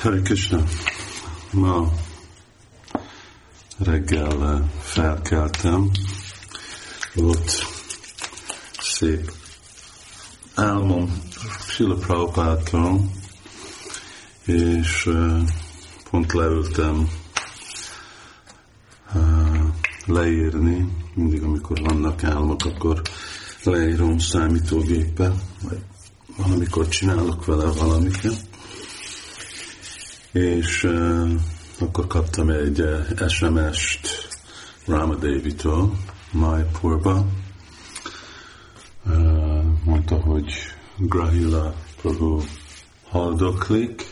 Hare Krishna, ma reggel felkeltem, volt szép álmom Sila Prabhupától, és pont leültem leírni, mindig amikor vannak álmok, akkor leírom számítógépe, vagy valamikor csinálok vele valamiket. És uh, akkor kaptam egy uh, SMS-t Ramadevi-től, Maipurba. Uh, mondta, hogy Grahila Prabhu haldoklik,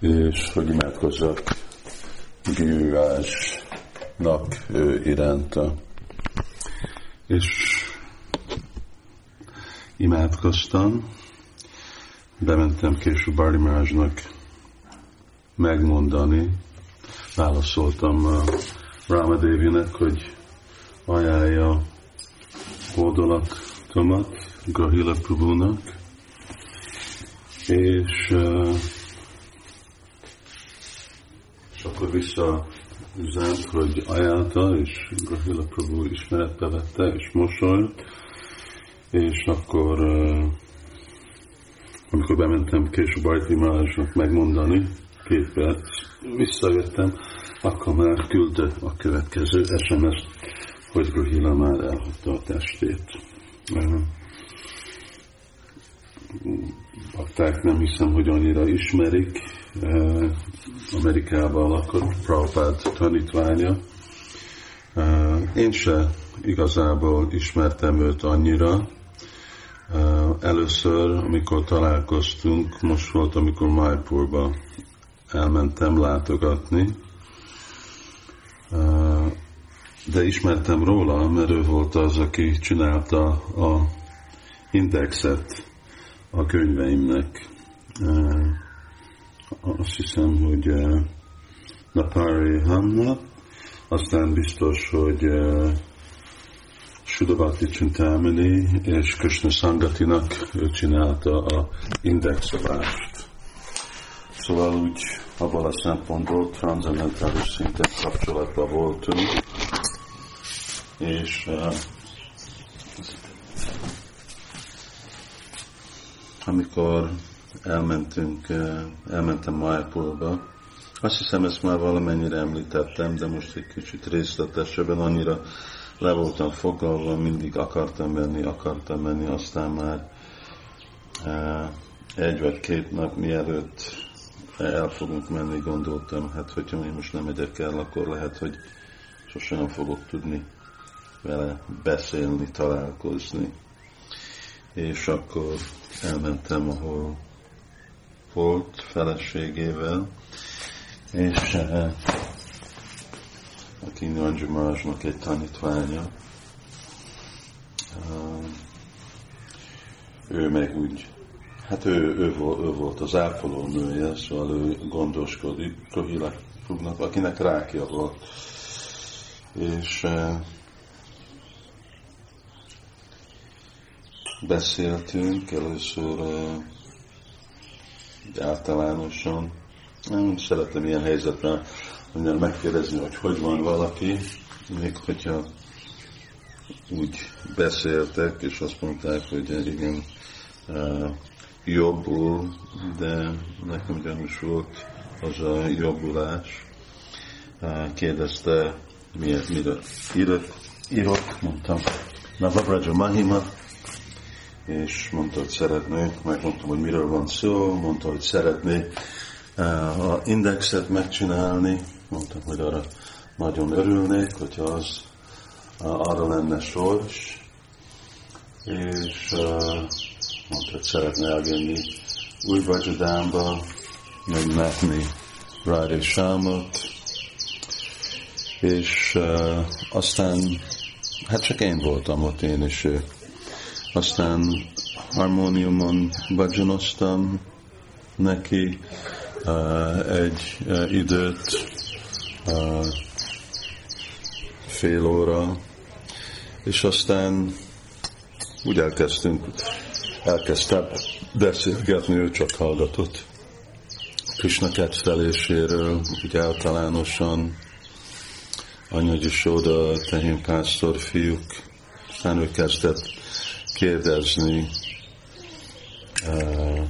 és hogy imádkozzak Girajsnak ő iránta. És imádkoztam, bementem később Bardi Marázsnak megmondani, válaszoltam a Ramadevinek, hogy ajánlja oldalatomat Grahila Prabhunak, és, és akkor vissza üzent, hogy ajánlta, és Grahila Prabhu ismeretbe vette, és mosolyt, és akkor amikor bementem később Bajti Mázsnak megmondani, két visszajöttem, akkor már küldte a következő SMS-t, hogy Ruhila már elhagyta a testét. Bakták nem hiszem, hogy annyira ismerik. Amerikában lakott Prabhupád tanítványa. Én se igazából ismertem őt annyira, Először, amikor találkoztunk, most volt, amikor Májpurba elmentem látogatni, de ismertem róla, mert ő volt az, aki csinálta a indexet a könyveimnek. Azt hiszem, hogy Napari Hamna, aztán biztos, hogy Sudavati Csintámini és Krishna Sangatinak ő csinálta a indexolást. Szóval úgy abban a szempontból transzendentális szinten kapcsolatban voltunk, és uh, amikor elmentünk, uh, elmentem Májpolba, azt hiszem ezt már valamennyire említettem, de most egy kicsit részletesebben annyira le voltam foglalva, mindig akartam menni, akartam menni, aztán már uh, egy vagy két nap mielőtt el fogunk menni, gondoltam, hát hogyha én most nem megyek el, akkor lehet, hogy sosem fogok tudni vele beszélni, találkozni. És akkor elmentem, ahol volt feleségével, és uh, aki Nyanji egy tanítványa. Ő meg úgy, hát ő, ő, volt, ő volt az ápoló nője, szóval ő gondoskodik Kohila Prabhunak, akinek rákja volt. És beszéltünk először általánosan. Nem szeretem ilyen helyzetben minden megkérdezni, hogy hogy van valaki, még hogyha úgy beszéltek, és azt mondták, hogy igen, jobbul, de nekem gyanús volt az a jobbulás. Kérdezte, miért, mire írok, írok, mondtam, Navabraja Mahima, és mondta, hogy szeretnék, megmondtam, hogy miről van szó, mondta, hogy szeretné a indexet megcsinálni, mondtam, hogy arra nagyon örülnék, hogyha az arra lenne sors, és mondta, szeretne eljönni új Bajadámba, megmetni Rádi Sámot, és uh, aztán, hát csak én voltam ott, én és ő. Aztán harmóniumon bajanoztam neki uh, egy uh, időt, fél óra, és aztán úgy elkezdtünk, elkezdtem beszélgetni, ő csak hallgatott. Krishna kedveléséről, úgy általánosan Anya Soda, tehén pásztor fiúk, aztán ő kezdett kérdezni uh,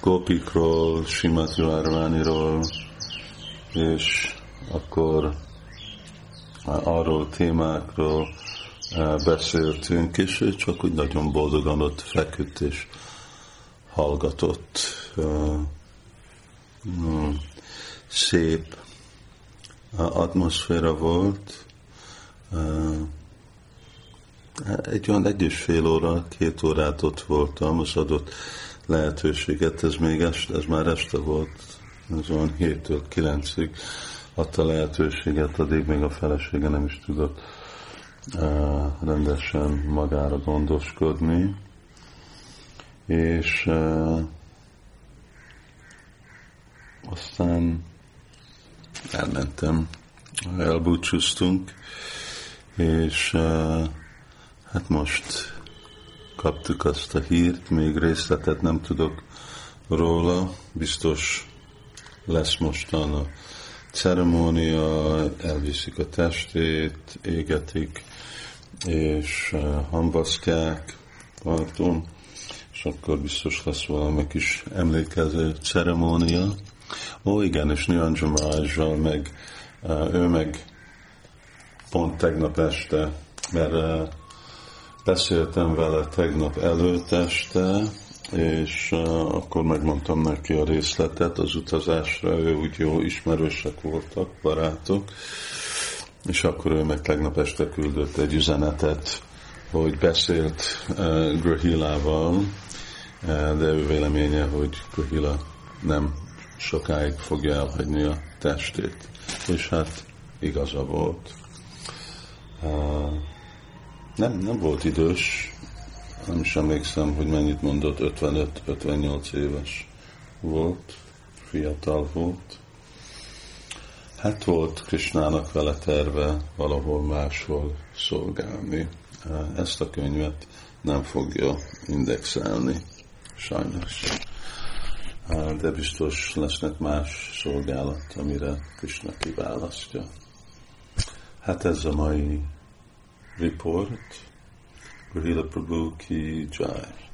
Gopikról, Simati Várványról, és akkor arról témákról beszéltünk, és ő csak úgy nagyon boldogan ott feküdt és hallgatott. Hmm, szép atmoszféra volt. Egy olyan egy és fél óra, két órát ott voltam, az adott lehetőséget, ez még este, ez már este volt, ez olyan 7-től 9-ig adta lehetőséget, addig még a felesége nem is tudott rendesen magára gondoskodni. És aztán elmentem, elbúcsúztunk, és hát most kaptuk azt a hírt, még részletet nem tudok róla, biztos lesz mostan a ceremónia, elviszik a testét, égetik, és uh, hambaszkák parton, és akkor biztos lesz valami kis emlékező ceremónia. Ó, igen, és Nianjam Rajzsal meg, uh, ő meg pont tegnap este, mert uh, beszéltem vele tegnap előtt este, és uh, akkor megmondtam neki a részletet az utazásra, ő úgy jó ismerősek voltak, barátok, és akkor ő meg tegnap este küldött egy üzenetet, hogy beszélt uh, Grahilával, uh, de ő véleménye, hogy Grahila nem sokáig fogja elhagyni a testét. És hát igaza volt. Uh, nem, nem volt idős, nem is emlékszem, hogy mennyit mondott, 55-58 éves volt, fiatal volt. Hát volt Krisnának vele terve valahol máshol szolgálni. Ezt a könyvet nem fogja indexelni, sajnos. De biztos lesznek más szolgálat, amire Krishna kiválasztja. Hát ez a mai report. Gurila Prabhu ki jai.